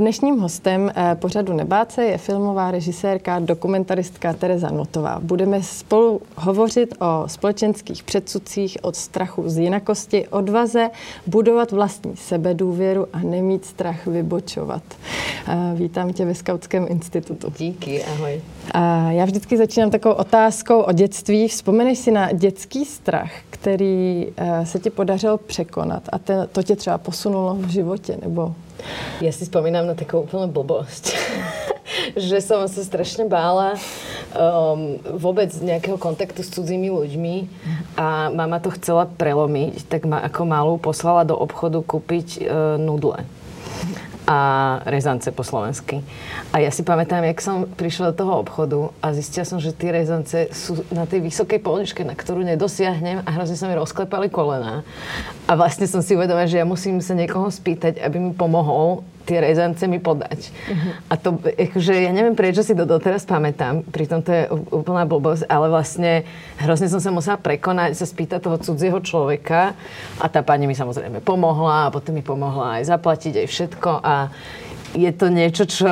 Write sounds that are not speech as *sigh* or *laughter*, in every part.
Dnešním hostem eh, pořadu Nebáce je filmová režisérka, dokumentaristka Tereza Notová. Budeme spolu hovořit o společenských předsudcích, od strachu z jinakosti, odvaze, budovat vlastní sebedůvěru a nemít strach vybočovat. Eh, vítám tě ve Skautském institutu. Díky, ahoj. Já vždycky začínám takovou otázkou o dětství. Vzpomeneš si na dětský strach, který eh, se ti podařilo překonat a to tě třeba posunulo v životě nebo ja si spomínam na takú úplnú blbosť. *laughs* že som sa strašne bála um, vôbec nejakého kontaktu s cudzími ľuďmi a mama to chcela prelomiť, tak ma ako malú poslala do obchodu kúpiť uh, nudle a rezance po slovensky. A ja si pamätám, jak som prišla do toho obchodu a zistila som, že tie rezance sú na tej vysokej poličke, na ktorú nedosiahnem a hrozne sa mi rozklepali kolena. A vlastne som si uvedomila, že ja musím sa niekoho spýtať, aby mi pomohol tie rezance mi podať. Uh-huh. A to, akože, ja neviem, prečo si to doteraz pamätám, pritom to je úplná blbosť, ale vlastne hrozne som sa musela prekonať, sa spýtať toho cudzieho človeka a tá pani mi samozrejme pomohla a potom mi pomohla aj zaplatiť aj všetko a je to niečo, čo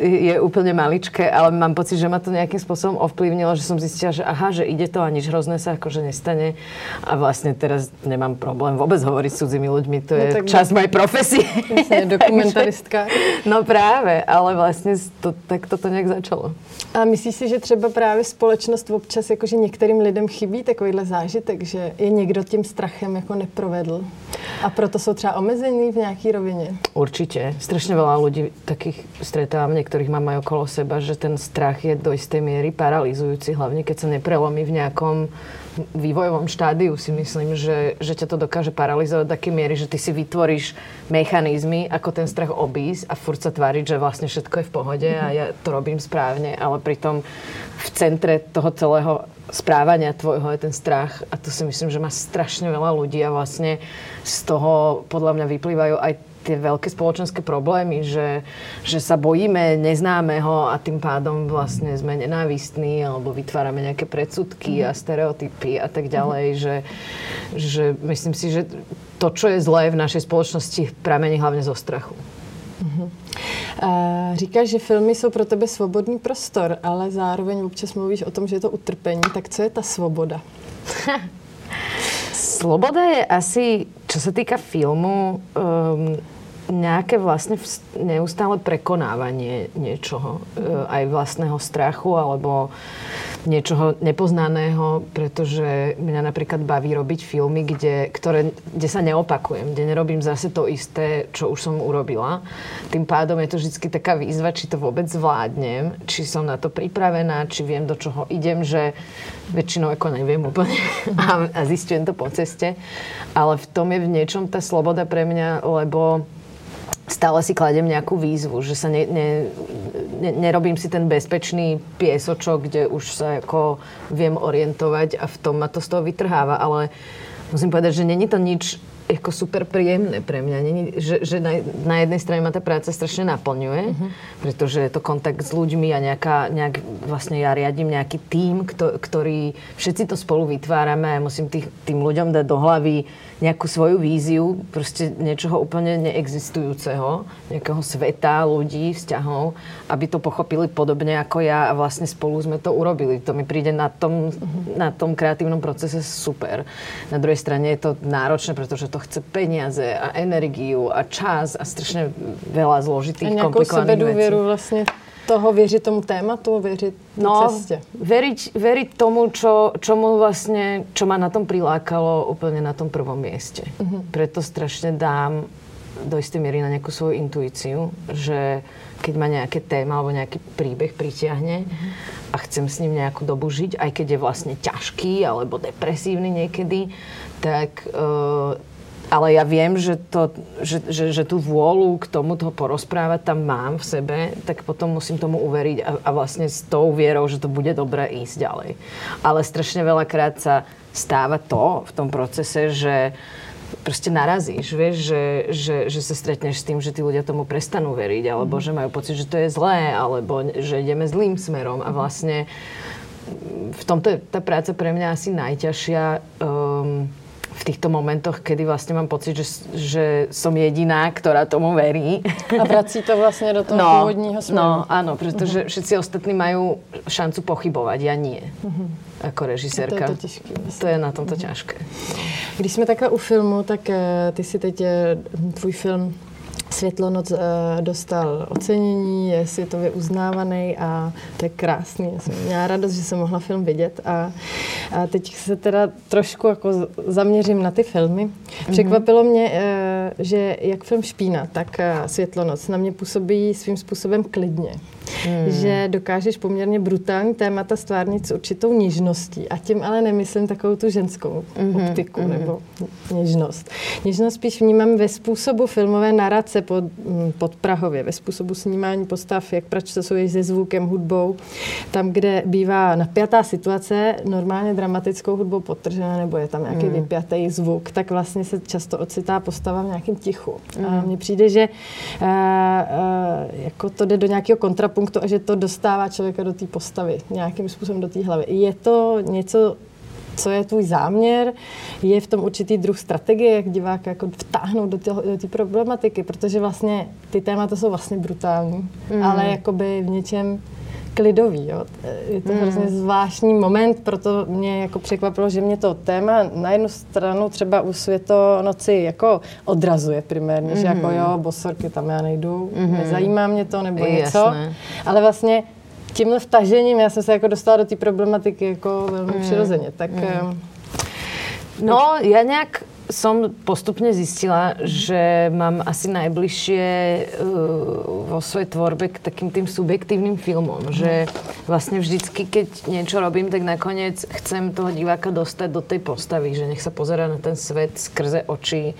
je úplne maličké, ale mám pocit, že ma to nejakým spôsobom ovplyvnilo, že som zistila, že aha, že ide to a nič hrozné sa akože nestane. A vlastne teraz nemám problém vôbec hovoriť s cudzími ľuďmi, to no, je čas mojej profesie. Jasne, *laughs* dokumentaristka. no práve, ale vlastne to, tak toto nejak začalo. A myslíš si, že třeba právě společnost občas, jakože některým lidem chybí takovýhle zážitek, že je někdo tím strachem jako neprovedl a proto jsou třeba omezení v nějaký rovině? Určite. Strašne veľa ľudí ľudí takých stretávam, niektorých mám aj okolo seba, že ten strach je do istej miery paralizujúci, hlavne keď sa neprelomí v nejakom vývojovom štádiu. Si myslím, že, že ťa to dokáže paralizovať do takej miery, že ty si vytvoríš mechanizmy, ako ten strach obísť a furt sa tváriť, že vlastne všetko je v pohode a ja to robím správne, ale pritom v centre toho celého správania tvojho je ten strach a to si myslím, že má strašne veľa ľudí a vlastne z toho podľa mňa vyplývajú aj tie veľké spoločenské problémy, že, že sa bojíme neznámeho a tým pádom vlastne sme nenávistní alebo vytvárame nejaké predsudky a stereotypy a tak ďalej, že, že myslím si, že to, čo je zlé v našej spoločnosti, pramení hlavne zo strachu. Uh-huh. Uh, říkáš, že filmy jsou pro tebe svobodný prostor, ale zároveň občas mluvíš o tom, že je to utrpení. Tak co je ta svoboda? *laughs* Sloboda je asi, čo sa týka filmu, um, nejaké vlastne neustále prekonávanie niečoho, e, aj vlastného strachu alebo niečoho nepoznaného, pretože mňa napríklad baví robiť filmy, kde, ktoré, kde sa neopakujem, kde nerobím zase to isté, čo už som urobila. Tým pádom je to vždy taká výzva, či to vôbec zvládnem, či som na to pripravená, či viem, do čoho idem, že väčšinou ako neviem úplne *laughs* a, a zistujem to po ceste. Ale v tom je v niečom tá sloboda pre mňa, lebo stále si kladem nejakú výzvu, že sa ne, ne, ne, nerobím si ten bezpečný piesočok, kde už sa ako viem orientovať a v tom ma to z toho vytrháva, ale musím povedať, že není to nič ako super príjemné pre mňa. Není, že, že na, na jednej strane ma tá práca strašne naplňuje, uh-huh. pretože je to kontakt s ľuďmi a nejaká, nejak, vlastne ja riadím nejaký tím, kto, ktorý všetci to spolu vytvárame a musím tých, tým ľuďom dať do hlavy nejakú svoju víziu, proste niečoho úplne neexistujúceho, nejakého sveta, ľudí, vzťahov, aby to pochopili podobne ako ja a vlastne spolu sme to urobili. To mi príde na tom, na tom kreatívnom procese super. Na druhej strane je to náročné, pretože to chce peniaze a energiu a čas a strašne veľa zložitých, komplikovaných vecí. vlastne toho věřit tomu tématu, věřit no, ceste. Veriť, veriť tomu, čo, čomu vlastne, čo ma na tom prilákalo úplne na tom prvom mieste. Uh-huh. Preto strašne dám do istej miery na nejakú svoju intuíciu, že keď ma nejaké téma alebo nejaký príbeh pritiahne uh-huh. a chcem s ním nejakú dobu žiť, aj keď je vlastne ťažký alebo depresívny niekedy, tak uh, ale ja viem, že, to, že, že, že tú vôľu k tomuto porozprávať tam mám v sebe, tak potom musím tomu uveriť a, a vlastne s tou vierou, že to bude dobré ísť ďalej. Ale strašne veľakrát sa stáva to v tom procese, že proste narazíš, vieš, že, že, že sa stretneš s tým, že tí ľudia tomu prestanú veriť, alebo mm. že majú pocit, že to je zlé, alebo že ideme zlým smerom a vlastne v tomto je tá práca pre mňa asi najťažšia. Um, v týchto momentoch, kedy vlastne mám pocit, že, že som jediná, ktorá tomu verí. A vrací to vlastne do toho no, pôvodního smeru. No, áno, pretože uh-huh. všetci ostatní majú šancu pochybovať, ja nie. Uh-huh. Ako režisérka. to je to těžké. To je na tomto uh-huh. ťažké. Když jsme takhle u filmu, tak uh, ty si teď uh, tvůj film Světlonoc uh, dostal ocenění, je světově uznávaný a to je krásný. Já jsem měla radost, že jsem mohla film vidět a, a teď se teda trošku jako zaměřím na ty filmy. Mm-hmm. Překvapilo mě, uh, že jak film Špína, tak uh, Světlonoc na mě působí svým způsobem klidně. Hmm. Že dokážeš poměrně brutální témata stvárnit s určitou něžností. A tím ale nemyslím takovou tu ženskou mm-hmm. optiku mm-hmm. nebo něžnost. Něžnost spíš vnímám ve způsobu filmové narace pod, mm, pod Prahově, ve způsobu snímání postav, jak pracuješ se zvukem, hudbou. Tam, kde bývá napjatá situace, normálně dramatickou hudbou podtržená, nebo je tam nějaký mm. vypjatý zvuk, tak vlastně se často ocitá postava v nějakém tichu. Mm. A mně přijde, že uh, uh, jako to jde do nějakého kontrapunktu punktu a že to dostává člověka do té postavy, nějakým způsobem do té hlavy. Je to něco, co je tvůj záměr, je v tom určitý druh strategie, jak diváka jako vtáhnout do té problematiky, protože vlastně ty témata jsou vlastně brutální, mm. ale jakoby v něčem klidový. Jo. Je to mm. hrozně zvláštní moment, proto mě jako překvapilo, že mě to téma na jednu stranu třeba u Světonoci jako odrazuje primárně, mm. že jako mm-hmm. jo, bosorky tam já nejdu, mm. nezajímá mě to nebo je něco. Jasné. Ale vlastně tímhle vtažením já jsem se jako dostala do té problematiky jako velmi mm. přirozeně. Tak, mm. No, ja nejak som postupne zistila, že mám asi najbližšie uh, vo svojej tvorbe k takým tým subjektívnym filmom. Že vlastne vždycky, keď niečo robím, tak nakoniec chcem toho diváka dostať do tej postavy, že nech sa pozera na ten svet skrze oči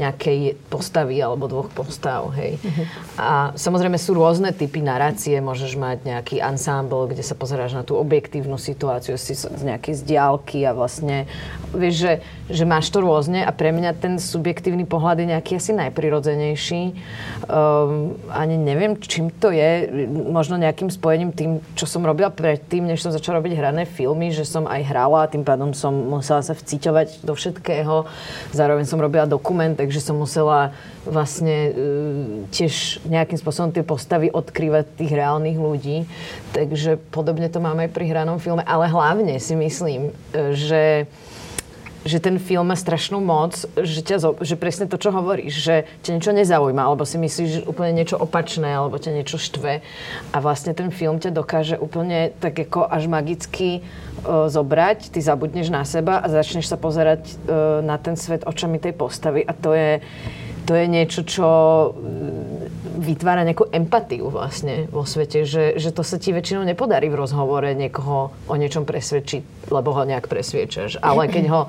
nejakej postavy alebo dvoch postav. Hej. Uh-huh. A samozrejme sú rôzne typy narácie. Môžeš mať nejaký ensemble, kde sa pozeráš na tú objektívnu situáciu si z nejakej zdialky a vlastne vieš, že, že máš to rôzne a pre mňa ten subjektívny pohľad je nejaký asi najprirodzenejší. Um, ani neviem, čím to je. Možno nejakým spojením tým, čo som robila predtým, než som začala robiť hrané filmy, že som aj hrala, tým pádom som musela sa vciťovať do všetkého. Zároveň som robila dokument, takže som musela vlastne uh, tiež nejakým spôsobom tie postavy odkrývať tých reálnych ľudí. Takže podobne to máme aj pri hranom filme. Ale hlavne si myslím, že že ten film má strašnú moc, že, ťa, že presne to, čo hovoríš, že ťa niečo nezaujíma, alebo si myslíš úplne niečo opačné, alebo ťa niečo štve. A vlastne ten film ťa dokáže úplne tak ako až magicky uh, zobrať, ty zabudneš na seba a začneš sa pozerať uh, na ten svet očami tej postavy. A to je, to je niečo, čo vytvára nejakú empatiu vlastne vo svete, že, že to sa ti väčšinou nepodarí v rozhovore niekoho o niečom presvedčiť, lebo ho nejak presviečaš. Ale keď ho,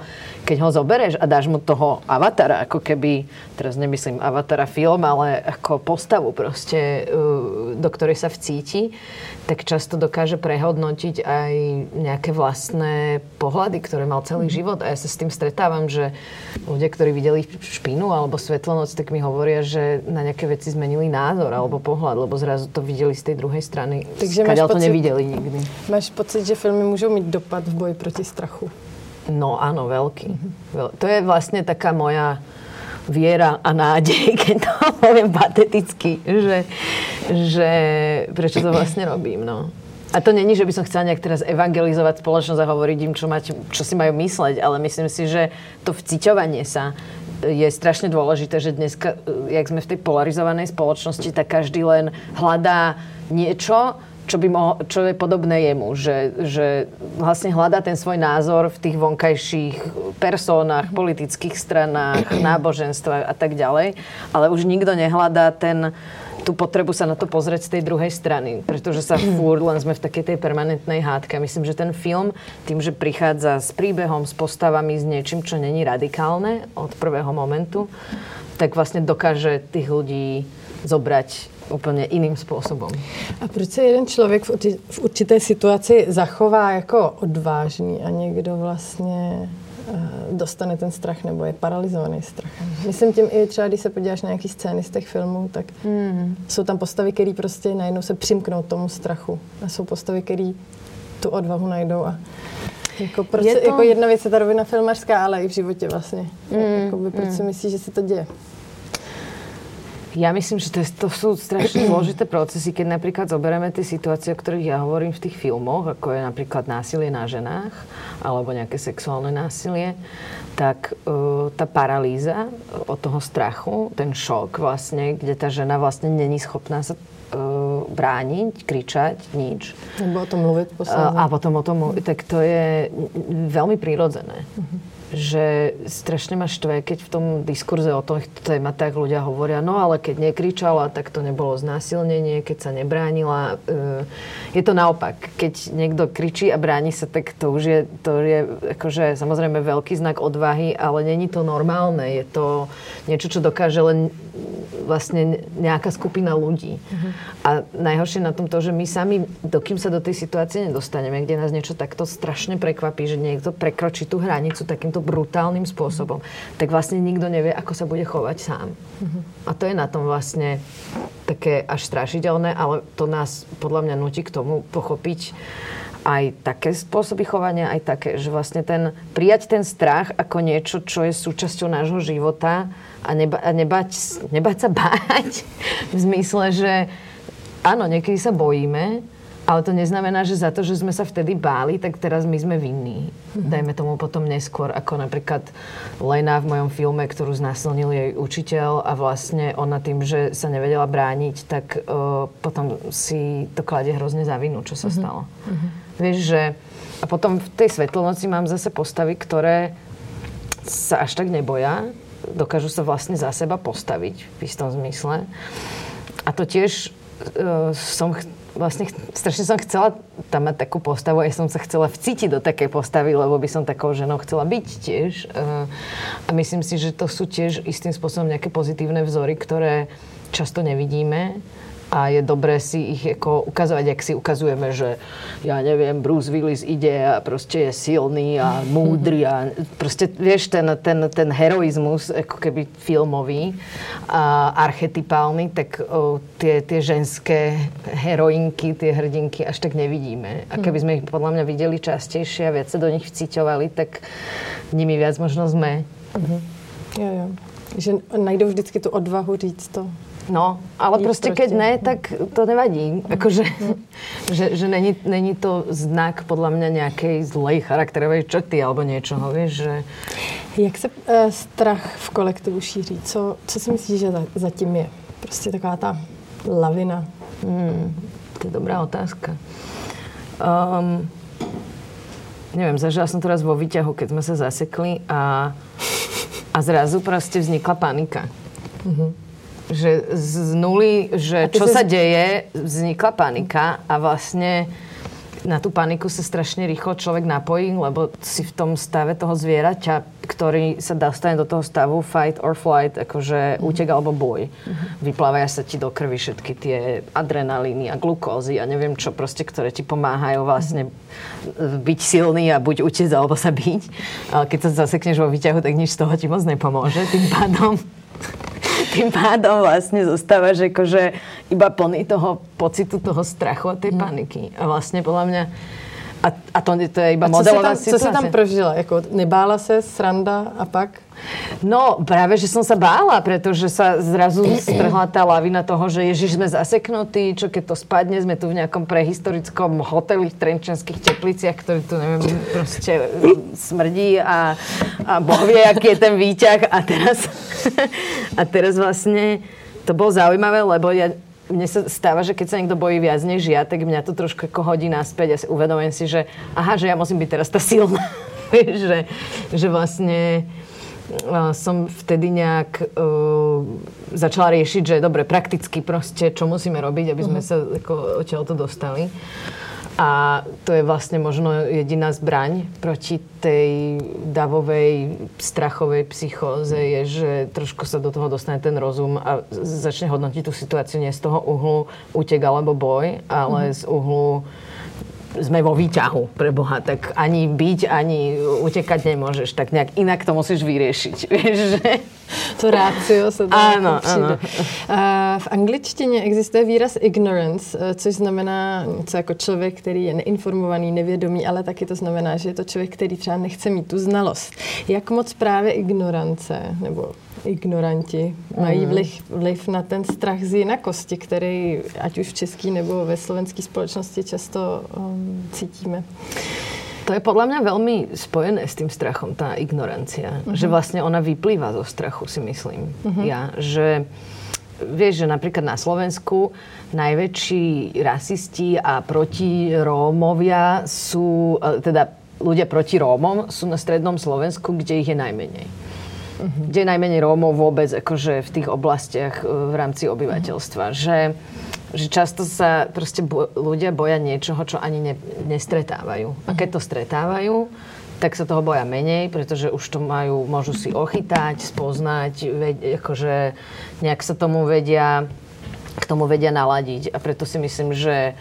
keď ho zobereš a dáš mu toho avatara, ako keby, teraz nemyslím avatara film, ale ako postavu proste, uh, do ktorej sa vcíti, tak často dokáže prehodnotiť aj nejaké vlastné pohľady, ktoré mal celý život. A ja sa s tým stretávam, že ľudia, ktorí videli špínu alebo svetlonoc, tak mi hovoria, že na nejaké veci zmenili názor názor alebo pohľad, lebo zrazu to videli z tej druhej strany. Takže máš pocit, to nevideli nikdy. Máš pocit, že filmy môžu mít dopad v boji proti strachu? No áno, veľký. Mm-hmm. To je vlastne taká moja viera a nádej, *laughs* keď to poviem pateticky, že, že prečo to vlastne robím, no. A to není, že by som chcela nejak teraz evangelizovať spoločnosť a hovoriť im, čo, mať, čo si majú mysleť, ale myslím si, že to vciťovanie sa je strašne dôležité, že dneska, e, jak sme v tej polarizovanej spoločnosti, tak každý len hľadá niečo, čo, by mohol, čo je podobné jemu. Že, že vlastne hľadá ten svoj názor v tých vonkajších personách, politických stranách, náboženstvách a tak ďalej. Ale už nikto nehľadá ten tú potrebu sa na to pozrieť z tej druhej strany, pretože sa *clears throat* fúr len sme v takej tej permanentnej hádke. Myslím, že ten film tým, že prichádza s príbehom, s postavami, s niečím, čo není radikálne od prvého momentu, tak vlastne dokáže tých ľudí zobrať úplně iným způsobem. A proč se jeden člověk v určité situaci zachová jako odvážný a někdo vlastně dostane ten strach nebo je paralizovaný strachem. Myslím tím i třeba, když se podíváš na nějaký scény z těch filmů, tak mm. jsou tam postavy, které prostě najednou se přimknou tomu strachu. A jsou postavy, které tu odvahu najdou a jako, proč, je to... jako jedna věc je ta rovina filmařská, ale i v životě vlastně. Mm, Jakoby, proč mm. si myslíš, že se to děje? Ja myslím, že to, je, to sú strašne *clears throat* zložité procesy, keď napríklad zoberieme tie situácie, o ktorých ja hovorím v tých filmoch, ako je napríklad násilie na ženách alebo nejaké sexuálne násilie, tak uh, tá paralýza od toho strachu, ten šok vlastne, kde tá žena vlastne není schopná sa uh, brániť, kričať, nič. Nebo o tom mluviť posledne. A potom o tom mluviť, tak to je veľmi prirodzené. Uh-huh že strašne ma štve, keď v tom diskurze o tých tématách ľudia hovoria, no ale keď nekričala, tak to nebolo znásilnenie, keď sa nebránila. E, je to naopak. Keď niekto kričí a bráni sa, tak to už je, to je akože samozrejme veľký znak odvahy, ale není to normálne. Je to niečo, čo dokáže len vlastne nejaká skupina ľudí. Uh-huh. A najhoršie na tom to, že my sami, dokým sa do tej situácie nedostaneme, kde nás niečo takto strašne prekvapí, že niekto prekročí tú hranicu takýmto brutálnym spôsobom, tak vlastne nikto nevie, ako sa bude chovať sám. A to je na tom vlastne také až strašidelné, ale to nás podľa mňa nutí k tomu pochopiť aj také spôsoby chovania, aj také, že vlastne ten, prijať ten strach ako niečo, čo je súčasťou nášho života a, neba, a nebať, nebať sa báť *laughs* v zmysle, že áno, niekedy sa bojíme, ale to neznamená, že za to, že sme sa vtedy báli, tak teraz my sme vinní. Mm-hmm. Dajme tomu potom neskôr, ako napríklad Lena v mojom filme, ktorú znásilnil jej učiteľ a vlastne ona tým, že sa nevedela brániť, tak uh, potom si to kladie hrozne za vinu, čo sa mm-hmm. stalo. Mm-hmm. Vieš, že... A potom v tej svetlnoci mám zase postavy, ktoré sa až tak neboja, dokážu sa vlastne za seba postaviť v istom zmysle. A to tiež uh, som ch- vlastne strašne som chcela tam mať takú postavu, aj som sa chcela vcítiť do takej postavy, lebo by som takou ženou chcela byť tiež. Uh, a myslím si, že to sú tiež istým spôsobom nejaké pozitívne vzory, ktoré často nevidíme a je dobré si ich ako ukazovať, ak si ukazujeme, že ja neviem, Bruce Willis ide a proste je silný a múdry a proste, vieš, ten, ten, ten heroizmus, ako keby filmový a archetypálny, tak o, tie, tie ženské heroinky, tie hrdinky až tak nevidíme. A keby sme ich podľa mňa videli častejšie a viac sa do nich vciťovali, tak nimi viac možno sme. Uh-huh. Jo, jo. Že najdou vždycky tu odvahu říct to. No, ale proste keď ne, tak to nevadí. Akože, *laughs* že, že není, není to znak podľa mňa nejakej zlej charakterovej črty alebo niečoho, vieš, že... Jak se e, strach v kolektivu šíří? Co, co si myslíš, že za, zatím je? Prostě taková ta lavina. Hmm, to je dobrá otázka. Um, neviem, zažila som to raz vo výťahu, keď sme sa zasekli a, a zrazu proste vznikla panika. Uh-huh že z nuly, že čo sa deje, vznikla panika a vlastne na tú paniku sa strašne rýchlo človek napojí, lebo si v tom stave toho zvieraťa, ktorý sa dostane do toho stavu fight or flight, akože mm-hmm. útek alebo boj. Mm-hmm. Vyplávajú sa ti do krvi všetky tie adrenalíny a glukózy a neviem čo proste, ktoré ti pomáhajú vlastne mm-hmm. byť silný a buď utiec alebo sa byť. Ale keď sa zasekneš vo výťahu, tak nič z toho ti moc nepomôže. Tým pádom tým pádom vlastne zostávaš akože iba plný toho pocitu, toho strachu a tej mm. paniky. A vlastne podľa mňa a, a to, to je iba a modelová co situácia. Co si tam prožila? Jako, nebála se, sranda a pak? No, práve, že som sa bála, pretože sa zrazu strhla tá lavina toho, že ježiš, sme zaseknutí, čo keď to spadne, sme tu v nejakom prehistorickom hoteli v Trenčanských tepliciach, ktorý tu, neviem, proste smrdí a, a boh vie, aký je ten výťah. A teraz, *laughs* a teraz vlastne to bolo zaujímavé, lebo ja mne sa stáva, že keď sa niekto bojí viac než ja, tak mňa to trošku ako hodí naspäť a si uvedomujem si, že aha, že ja musím byť teraz tá silná. *laughs* že, že vlastne uh, som vtedy nejak uh, začala riešiť, že dobre, prakticky proste, čo musíme robiť, aby sme uh-huh. sa ako, odtiaľto dostali. A to je vlastne možno jediná zbraň proti tej davovej, strachovej psychóze, je, že trošku sa do toho dostane ten rozum a začne hodnotiť tú situáciu nie z toho uhlu útek alebo boj, ale mm-hmm. z uhlu sme vo výťahu pre Boha, tak ani byť, ani utekať nemôžeš. Tak nejak inak to musíš vyriešiť. *laughs* Vieš, že... To rácio se to Ano, ano. v angličtině existuje výraz ignorance, eh, což znamená něco jako člověk, který je neinformovaný, nevědomý, ale taky to znamená, že je to člověk, který třeba nechce mít tu znalost. Jak moc právě ignorance nebo ignoranti mají mhm. vliv, vliv na ten strach z jinakosti, který ať už v české nebo ve slovenské společnosti často um, cítíme. To je podľa mňa veľmi spojené s tým strachom, tá ignorancia. Uh-huh. Že vlastne ona vyplýva zo strachu, si myslím. Uh-huh. Ja, že vieš, že napríklad na Slovensku najväčší rasisti a proti Rómovia sú, e, teda ľudia proti Rómom sú na strednom Slovensku, kde ich je najmenej uh-huh. kde je najmenej Rómov vôbec akože v tých oblastiach e, v rámci obyvateľstva. Uh-huh. Že, že často sa proste bo, ľudia boja niečoho, čo ani ne, nestretávajú. A keď to stretávajú, tak sa toho boja menej, pretože už to majú, môžu si ochytať, spoznať, ved, akože nejak sa tomu vedia, k tomu vedia naladiť. A preto si myslím, že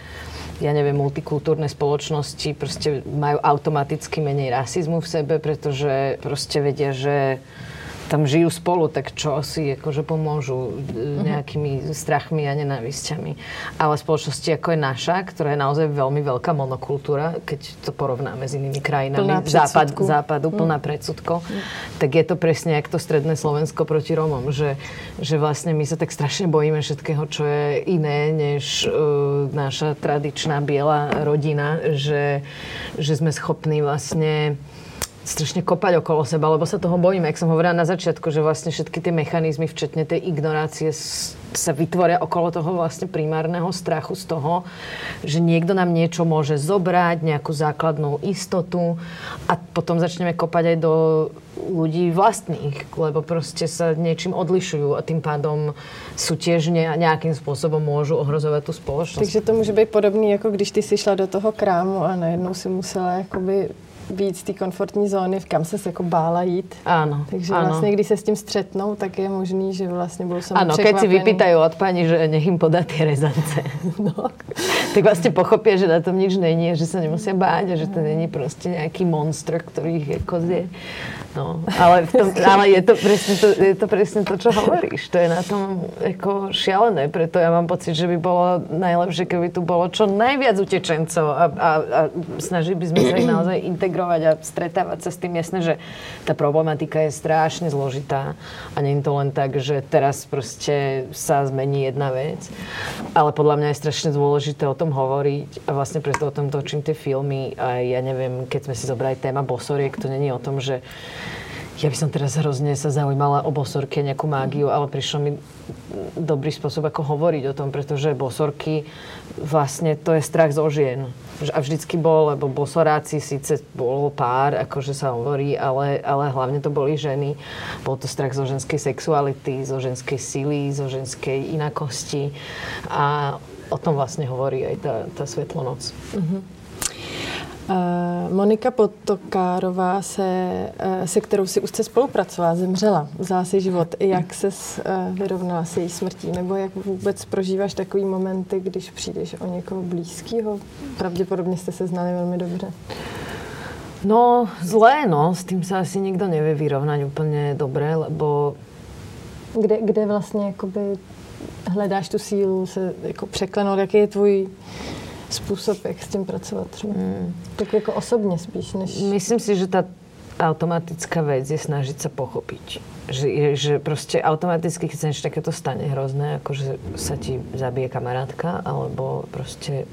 ja neviem, multikultúrne spoločnosti proste majú automaticky menej rasizmu v sebe, pretože proste vedia, že tam žijú spolu, tak čo si akože pomôžu e, mhm. nejakými strachmi a nenávisťami. Ale spoločnosti ako je naša, ktorá je naozaj veľmi veľká monokultúra, keď to porovnáme s inými krajinami západ, západu, mhm. plná predsudko, mm. tak je to presne ako to stredné Slovensko proti Rómom, že, že vlastne my sa tak strašne bojíme všetkého, čo je iné než uh, naša tradičná biela rodina, že, že sme schopní vlastne strašne kopať okolo seba, lebo sa toho bojíme. Jak som hovorila na začiatku, že vlastne všetky tie mechanizmy, včetne tej ignorácie, sa vytvoria okolo toho vlastne primárneho strachu z toho, že niekto nám niečo môže zobrať, nejakú základnú istotu a potom začneme kopať aj do ľudí vlastných, lebo proste sa niečím odlišujú a tým pádom sú tiež nejakým spôsobom môžu ohrozovať tú spoločnosť. Takže to může být podobný, jako když ty si šla do toho krámu a najednou si musela jakoby víc z té komfortní zóny, v kam se jako bála jít. Áno. Takže áno. vlastně, když se s tím střetnou, tak je možný, že vlastně budou sami Áno, keď si vypýtajú od pani, že nech im podá tie rezance. *laughs* No. tak vlastne pochopia, že na tom nič není, že sa nemusia báť a že to není proste nejaký monster, ktorý ich ako zje. No, ale, v tom, *laughs* ale je, to presne to, je to presne to, čo hovoríš. To je na tom ako šialené, preto ja mám pocit, že by bolo najlepšie, keby tu bolo čo najviac utečencov a, a, a snažili by sme sa ich naozaj *clears throat* integrovať a stretávať sa s tým. Jasné, že tá problematika je strašne zložitá a nie je to len tak, že teraz proste sa zmení jedna vec, ale podľa mňa je strašne dôležité o tom hovoriť a vlastne preto o tom točím tie filmy a ja neviem, keď sme si zobrali téma bosoriek, to není o tom, že ja by som teraz hrozne sa zaujímala o bosorke, nejakú mágiu, ale prišlo mi dobrý spôsob, ako hovoriť o tom, pretože bosorky vlastne to je strach zo žien. A vždycky bol, lebo bosoráci síce bol pár, akože sa hovorí, ale, ale hlavne to boli ženy. Bol to strach zo ženskej sexuality, zo ženskej sily, zo ženskej inakosti. A o tom vlastne hovorí aj tá, tá Svetlonoc. Uh-huh. Monika Potokárová, se, uh, se kterou si už se spolupracovala, zemřela, vzala si život. Jak se uh, vyrovnala s její smrtí? Nebo jak vůbec prožíváš takový momenty, když přijdeš o někoho blízkého? Pravděpodobně jste se znali velmi dobře. No, zlé, no. S tým sa asi nikto nevie vyrovnať úplne dobre, lebo... Kde, kde vlastně jakoby hledáš tu sílu se jako překlenout? Jaký je tvůj způsob, jak s tím pracovat třeba. Mm. Tak jako osobně spíš, než... Myslím si, že tá automatická vec je snažiť sa pochopiť. Že, že proste automaticky, keď sa niečo takéto stane hrozné, ako že sa ti zabije kamarátka, alebo proste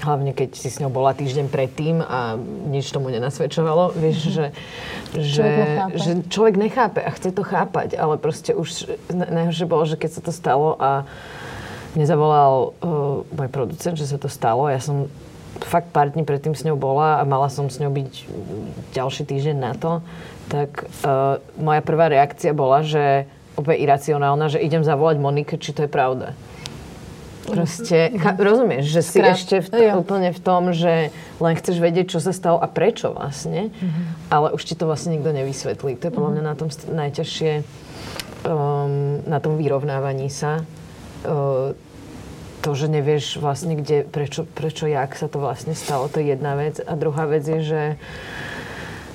hlavne keď si s ňou bola týždeň predtým a nič tomu nenasvedčovalo, vieš, že, že, človek nechápe. že človek nechápe a chce to chápať, ale proste už najhoršie bolo, že keď sa to stalo a mne zavolal uh, môj producent, že sa to stalo. Ja som fakt pár dní predtým s ňou bola a mala som s ňou byť ďalší týždeň na to, tak uh, moja prvá reakcia bola, že úplne iracionálna, že idem zavolať Monike, či to je pravda. Proste, mm-hmm. rozumieš, že si Skrát. ešte v to, úplne v tom, že len chceš vedieť, čo sa stalo a prečo vlastne, mm-hmm. ale už ti to vlastne nikto nevysvetlí. To je podľa mňa na tom najťažšie, um, na tom vyrovnávaní sa. To, že nevieš vlastne kde, prečo, prečo, jak sa to vlastne stalo, to je jedna vec. A druhá vec je, že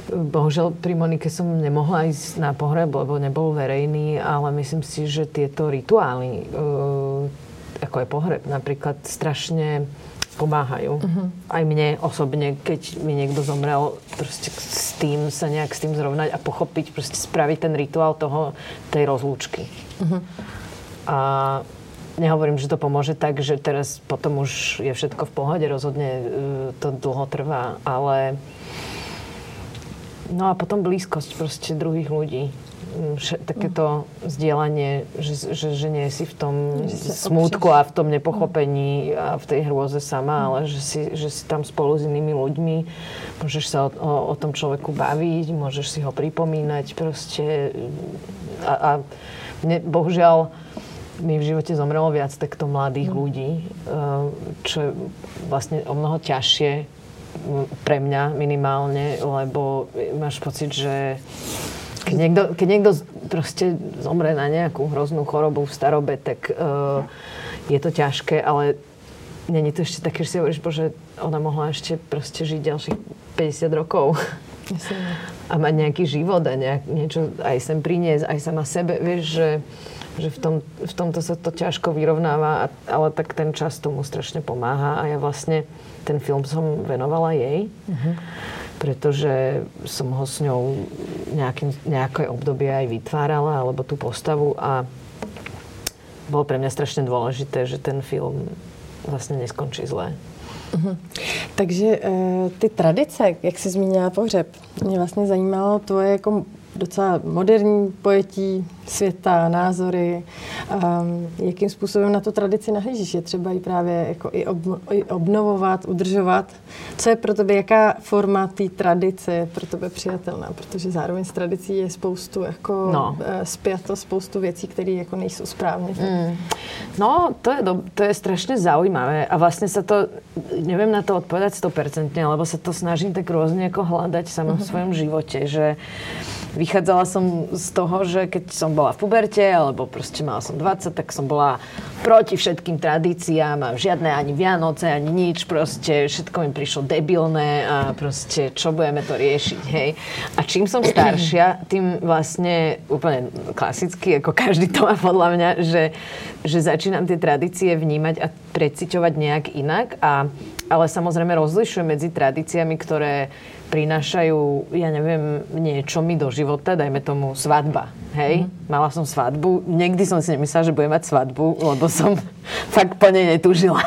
Bohužiaľ pri Monike som nemohla ísť na pohreb, lebo nebol verejný, ale myslím si, že tieto rituály, ako je pohreb napríklad, strašne pomáhajú. Uh-huh. Aj mne osobne, keď mi niekto zomrel, proste s tým sa nejak s tým zrovnať a pochopiť, proste spraviť ten rituál toho, tej rozlúčky. Uh-huh. A nehovorím, že to pomôže tak, že teraz potom už je všetko v pohode, rozhodne e, to dlho trvá, ale no a potom blízkosť proste druhých ľudí. Takéto zdieľanie, že, že, že nie si v tom smútku a v tom nepochopení a v tej hrôze sama, ale že si, že si tam spolu s inými ľuďmi, môžeš sa o, o, o tom človeku baviť, môžeš si ho pripomínať proste a, a mne, bohužiaľ mi v živote zomrelo viac takto mladých mm. ľudí, eh, čo je vlastne o mnoho ťažšie pre mňa minimálne, lebo máš pocit, že keď niekto, keď niekto proste zomre na nejakú hroznú chorobu v starobe, tak uh, je to ťažké, ale není to ešte také, že si hovoríš, bože, ona mohla ešte proste žiť ďalších 50 rokov. a mať nejaký život a nejak, niečo aj sem priniesť, aj sama sebe. Vieš, že, že v, tom, v tomto sa to ťažko vyrovnáva, ale tak ten čas tomu strašne pomáha a ja vlastne ten film som venovala jej. Uh-huh pretože som ho s ňou nejakým, nejaké obdobie aj vytvárala, alebo tú postavu a bolo pre mňa strašne dôležité, že ten film vlastně neskončí zle. Uh-huh. Takže e, ty tradice, jak jsi zmínila pohřeb, mě vlastně zajímalo tvoje jako docela moderní pojetí světa, názory, um, jakým způsobem na tu tradici nahlížíš. Je třeba ji právě jako i, ob, i obnovovat, udržovat. Co je pro tebe, jaká forma té tradice je pro tebe přijatelná? Protože zároveň s tradicí je spoustu jako no. Eh, spjato, spoustu věcí, které jako nejsou správně. Mm. No, to je, do, to je strašně zaujímavé a vlastně se to, nevím na to odpovedať 100%, lebo se to snažím tak různě jako hľadať v mhm. svojom živote, že vychádzala som z toho, že keď som bola v puberte, alebo proste mala som 20, tak som bola proti všetkým tradíciám a žiadne ani Vianoce, ani nič, proste všetko mi prišlo debilné a proste čo budeme to riešiť, hej. A čím som staršia, tým vlastne úplne klasicky, ako každý to má podľa mňa, že, že začínam tie tradície vnímať a preciťovať nejak inak a ale samozrejme rozlišujem medzi tradíciami, ktoré prinášajú, ja neviem, niečo mi do života, dajme tomu svadba. Hej, mm. mala som svadbu, nikdy som si nemyslela, že budem mať svadbu, lebo som *laughs* fakt po nej netúžila.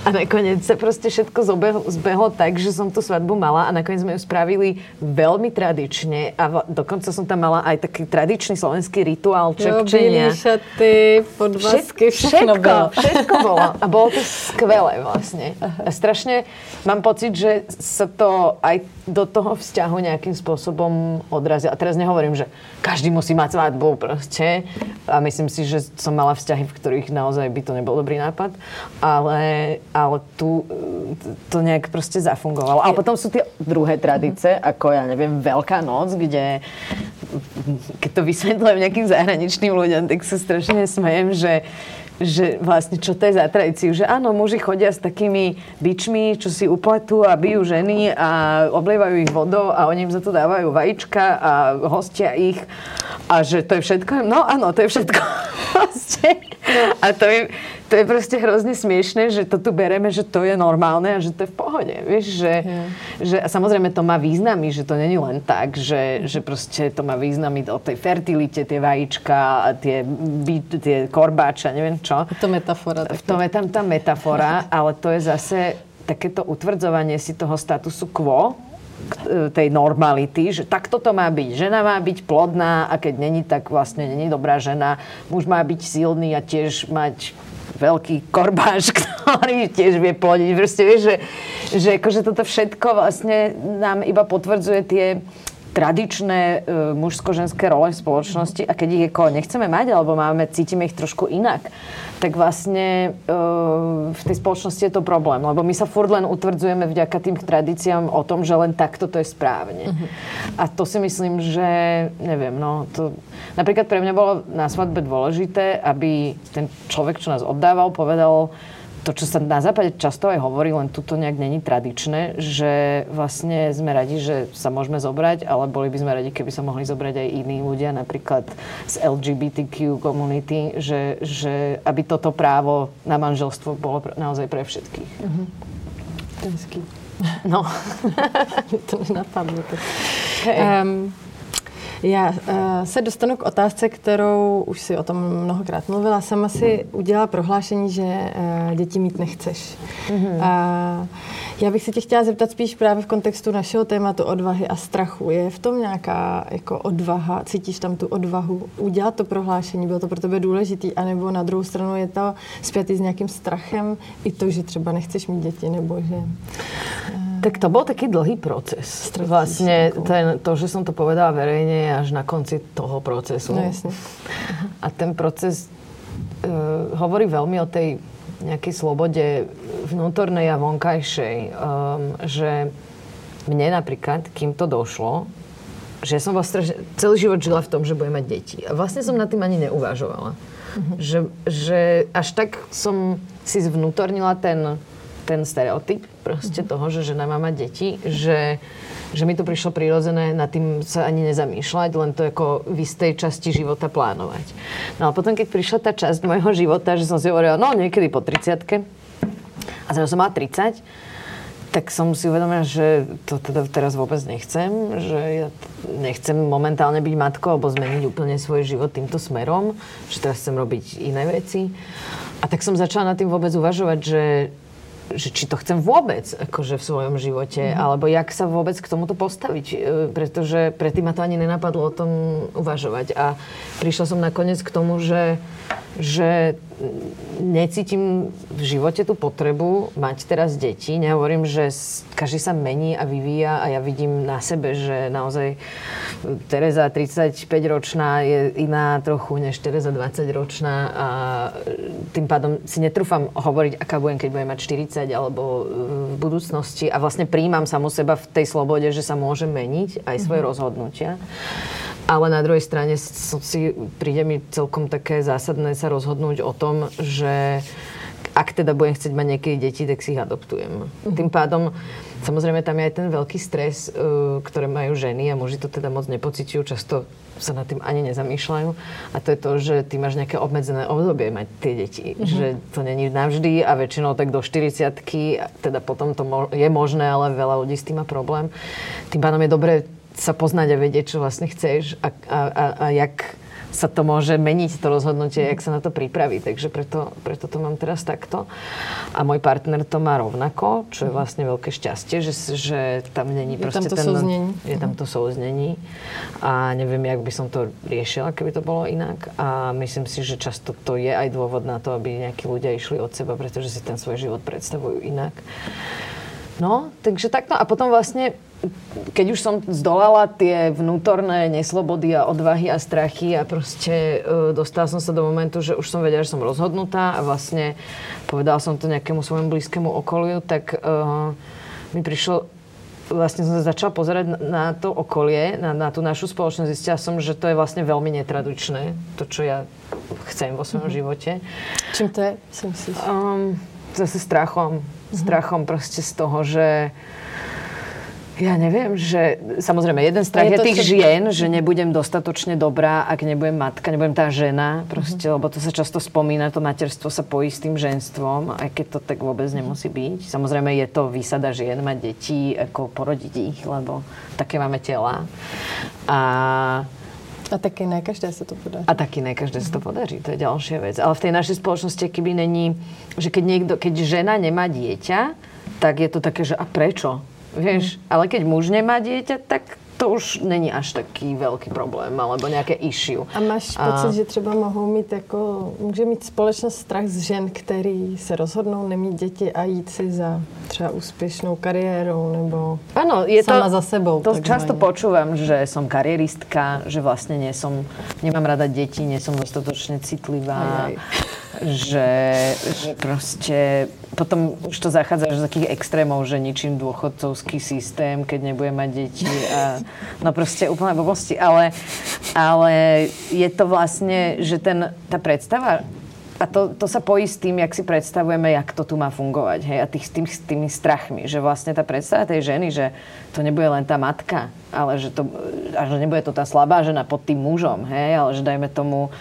A nakoniec sa proste všetko zbehlo, zbehlo tak, že som tú svadbu mala a nakoniec sme ju spravili veľmi tradične a v, dokonca som tam mala aj taký tradičný slovenský rituál čepčenia. Jo, šaty, podvazky, všetko, všetko, všetko bolo. A bolo to skvelé vlastne. A strašne mám pocit, že sa to aj do toho vzťahu nejakým spôsobom odrazil. A teraz nehovorím, že každý musí mať svadbu proste. A myslím si, že som mala vzťahy, v ktorých naozaj by to nebol dobrý nápad. Ale, ale tu to nejak proste zafungovalo. A potom sú tie druhé tradice, ako ja neviem, Veľká noc, kde keď to vysvetľujem nejakým zahraničným ľuďom, tak sa strašne smejem, že že vlastne čo to je za tradíciu, že áno, muži chodia s takými bičmi, čo si upletú a bijú ženy a oblievajú ich vodou a oni im za to dávajú vajíčka a hostia ich a že to je všetko. No áno, to je všetko. *laughs* a to je, to je proste hrozne smiešne, že to tu bereme, že to je normálne a že to je v pohode. Vieš, že, yeah. že a samozrejme to má významy, že to není len tak, že, že proste to má významy o tej fertilite, tie vajíčka, tie, tie korbáča, neviem čo. To metafora. V tom je tam tá metafora, *laughs* ale to je zase takéto utvrdzovanie si toho statusu quo, tej normality, že takto to má byť. Žena má byť plodná a keď není, tak vlastne není dobrá žena. Muž má byť silný a tiež mať veľký korbáš, *laughs* ktorý tiež vie plodiť. Proste vieš, že, že akože toto všetko vlastne nám iba potvrdzuje tie tradičné e, mužsko-ženské role v spoločnosti a keď ich ako nechceme mať alebo máme, cítime ich trošku inak, tak vlastne e, v tej spoločnosti je to problém, lebo my sa furt len utvrdzujeme vďaka tým tradíciám o tom, že len takto to je správne. Uh-huh. A to si myslím, že neviem, no to... Napríklad pre mňa bolo na svadbe dôležité, aby ten človek, čo nás oddával, povedal to, čo sa na západe často aj hovorí, len tu to nejak není tradičné, že vlastne sme radi, že sa môžeme zobrať, ale boli by sme radi, keby sa mohli zobrať aj iní ľudia, napríklad z LGBTQ komunity, že, že aby toto právo na manželstvo bolo naozaj pre všetkých. Mm-hmm. No. *laughs* to nenapadlo. Hey. Um, já uh, se dostanu k otázce, kterou už si o tom mnohokrát mluvila. Sama si udělala prohlášení, že uh, děti mít nechceš. Mm-hmm. Uh, já bych se tě chtěla zeptat spíš právě v kontextu našeho tématu odvahy a strachu. Je v tom nějaká jako odvaha? Cítíš tam tu odvahu udělat to prohlášení? Bylo to pro tebe důležitý? A nebo na druhou stranu je to zpětý s nějakým strachem? I to, že třeba nechceš mít děti, nebo že... Uh, tak to bol taký dlhý proces. Stretí vlastne ten, to, že som to povedala verejne, až na konci toho procesu. No jasne. A ten proces uh, hovorí veľmi o tej nejakej slobode vnútornej a vonkajšej. Um, že mne napríklad, kým to došlo, že som vlastne celý život žila v tom, že budem mať deti. A vlastne som nad tým ani neuvažovala. Uh-huh. Že, že až tak som si zvnútornila ten ten stereotyp proste toho, že žena má mať deti, že, že mi to prišlo prirodzené nad tým sa ani nezamýšľať, len to ako v istej časti života plánovať. No a potom, keď prišla tá časť môjho života, že som si hovorila, no niekedy po 30 a zrazu som mala 30, tak som si uvedomila, že to teda teraz vôbec nechcem, že ja nechcem momentálne byť matkou alebo zmeniť úplne svoj život týmto smerom, že teraz chcem robiť iné veci. A tak som začala nad tým vôbec uvažovať, že, že či to chcem vôbec akože v svojom živote, mm-hmm. alebo jak sa vôbec k tomuto postaviť, e, pretože predtým ma to ani nenapadlo o tom uvažovať. A prišla som nakoniec k tomu, že, že necítim v živote tú potrebu mať teraz deti. Nehovorím, že každý sa mení a vyvíja a ja vidím na sebe, že naozaj Tereza 35-ročná je iná trochu než Tereza 20-ročná a tým pádom si netrúfam hovoriť, aká budem, keď budem mať 40 alebo e, v budúcnosti a vlastne príjmam samu seba v tej slobode, že sa môže meniť aj svoje mm-hmm. rozhodnutia. Ale na druhej strane si, príde mi celkom také zásadné sa rozhodnúť o tom, že ak teda budem chcieť mať niekedy deti, tak si ich adoptujem. Uh-huh. Tým pádom, samozrejme, tam je aj ten veľký stres, uh, ktoré majú ženy a muži to teda moc nepociťujú, často sa nad tým ani nezamýšľajú. A to je to, že ty máš nejaké obmedzené obdobie mať tie deti. Uh-huh. Že to není navždy a väčšinou tak do 40 teda potom to je možné, ale veľa ľudí s tým má problém. Tým pádom je dobré sa poznať a vedieť, čo vlastne chceš a, a, a, a jak sa to môže meniť, to rozhodnutie, jak sa na to pripraví. Takže preto, preto to mám teraz takto. A môj partner to má rovnako, čo je vlastne veľké šťastie, že, že tam není je proste tam to ten... Souznení. Je tam to souznení. A neviem, jak by som to riešila, keby to bolo inak. A myslím si, že často to je aj dôvod na to, aby nejakí ľudia išli od seba, pretože si ten svoj život predstavujú inak. No, takže takto. A potom vlastne keď už som zdolala tie vnútorné neslobody a odvahy a strachy a proste uh, dostala som sa do momentu, že už som vedela, že som rozhodnutá a vlastne povedala som to nejakému svojmu blízkému okoliu, tak uh, mi prišlo vlastne som sa začala pozerať na, na to okolie, na, na tú našu spoločnosť. Zistila som, že to je vlastne veľmi netradičné, to, čo ja chcem vo svojom mm-hmm. živote. Čím to je, si myslíš? Um, zase strachom. Mm-hmm. Strachom proste z toho, že ja neviem, že samozrejme jeden strach je, je tých čo... žien, že nebudem dostatočne dobrá, ak nebudem matka, nebudem tá žena, proste, uh-huh. lebo to sa často spomína, to materstvo sa pojí s tým ženstvom, aj keď to tak vôbec nemusí byť. Samozrejme je to výsada žien mať deti, ako porodiť ich, lebo také máme tela. A a taky ne každé sa to podarí. A taky ne každé sa to podarí, to je ďalšia vec. Ale v tej našej spoločnosti, keby není, že keď, niekto, keď žena nemá dieťa, tak je to také, že a prečo? Vieš, ale keď muž nemá dieťa, tak to už není až taký veľký problém, alebo nejaké issue. A máš pocit, a... že třeba mohou mít jako, může mít společnost strach z žen, který se rozhodnou nemít děti a jít si za třeba úspěšnou kariérou, nebo ano, je sama to, za sebou. To často počúvam, že som karieristka, že vlastne nie som, nemám rada deti, nie som dostatočne citlivá. Aj, aj že, že proste potom už to zachádza až z takých extrémov, že ničím dôchodcovský systém, keď nebudem mať deti a no proste úplne blbosti, ale, ale je to vlastne, že ten, tá predstava a to, to sa pojí s tým, jak si predstavujeme, jak to tu má fungovať. Hej? A tých, tým, s tými strachmi. Že vlastne tá predstava tej ženy, že to nebude len tá matka, ale že, to, a že nebude to tá slabá žena pod tým mužom. Hej? Ale že dajme tomu,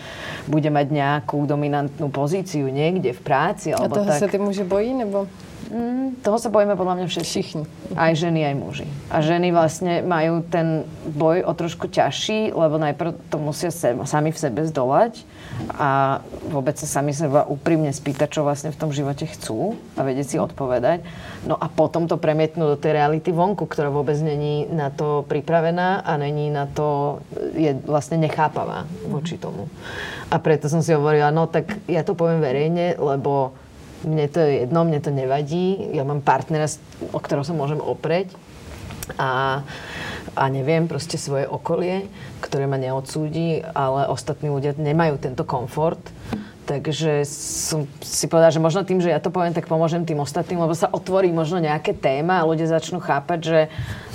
bude mať nejakú dominantnú pozíciu niekde v práci. Alebo a toho tak. sa tí muži bojí? Nebo? Mm, toho sa bojíme podľa mňa všetci. Všichni. Aj ženy, aj muži. A ženy vlastne majú ten boj o trošku ťažší, lebo najprv to musia seba, sami v sebe zdolať a vôbec sa sami seba úprimne spýtať, čo vlastne v tom živote chcú a vedieť si odpovedať. No a potom to premietnú do tej reality vonku, ktorá vôbec není na to pripravená a není na to, je vlastne nechápavá voči tomu. A preto som si hovorila, no tak ja to poviem verejne, lebo mne to je jedno, mne to nevadí, ja mám partnera, o ktorého sa môžem opreť a, a neviem, proste svoje okolie, ktoré ma neodsúdi, ale ostatní ľudia nemajú tento komfort. Takže som si povedala, že možno tým, že ja to poviem, tak pomôžem tým ostatným, lebo sa otvorí možno nejaké téma a ľudia začnú chápať, že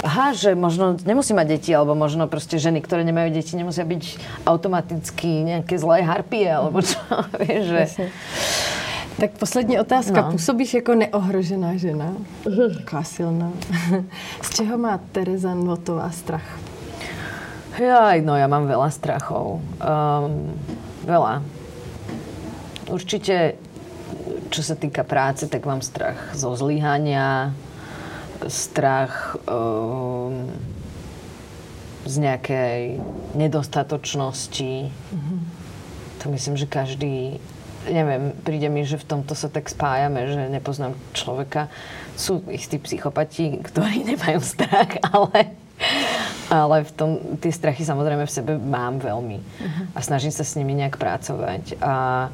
aha, že možno nemusí mať deti, alebo možno proste ženy, ktoré nemajú deti, nemusia byť automaticky nejaké zlé harpie, alebo čo, *laughs* vieš, že... Jasne. Tak poslední otázka. No. Působíš jako neohrožená žena? Taková silná. *laughs* Z čeho má Tereza Notová strach? Jaj, no ja mám veľa strachov. Um, veľa. Určite, čo sa týka práce, tak mám strach zo zlyhania, strach um, z nejakej nedostatočnosti. To myslím, že každý neviem, príde mi, že v tomto sa tak spájame, že nepoznám človeka. Sú istí psychopati, ktorí *laughs* nemajú strach, ale, ale v tom, tie strachy samozrejme v sebe mám veľmi. A snažím sa s nimi nejak pracovať. A,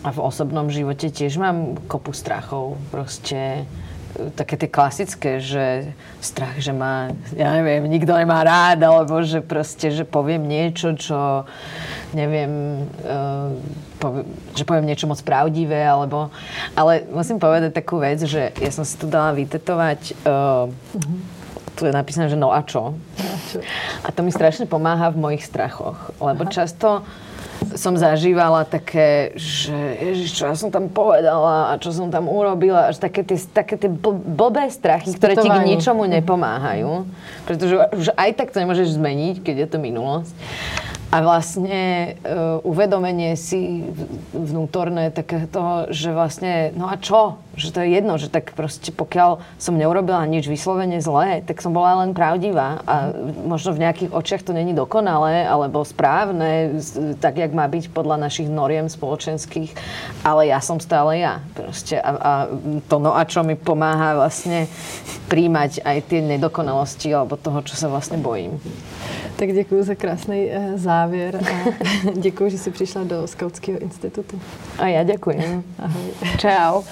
a v osobnom živote tiež mám kopu strachov. Proste také tie klasické, že strach, že ma, ja neviem, nikto nemá rád, alebo že proste, že poviem niečo, čo neviem, uh, poviem, že poviem niečo moc pravdivé, alebo... Ale musím povedať takú vec, že ja som si tu dala vytetovať uh, tu je napísané, že no a čo? A to mi strašne pomáha v mojich strachoch, lebo často som zažívala také, že ježiš, čo ja som tam povedala a čo som tam urobila, až také tie, také tie bl- blbé strachy, ktoré ti k ničomu nepomáhajú, pretože už aj tak to nemôžeš zmeniť, keď je to minulosť. A vlastne uh, uvedomenie si vnútorné také toho, že vlastne, no a čo? Že to je jedno, že tak proste pokiaľ som neurobila nič vyslovene zlé, tak som bola len pravdivá a možno v nejakých očiach to není dokonalé alebo správne, tak jak má byť podľa našich noriem spoločenských, ale ja som stále ja. Proste a, a to no a čo mi pomáha vlastne príjmať aj tie nedokonalosti alebo toho, čo sa vlastne bojím. Tak děkuji za krásný eh, závěr a *laughs* děkuji, že jsi přišla do Skautského institutu. A ja ďakujem. Ahoj. Čau.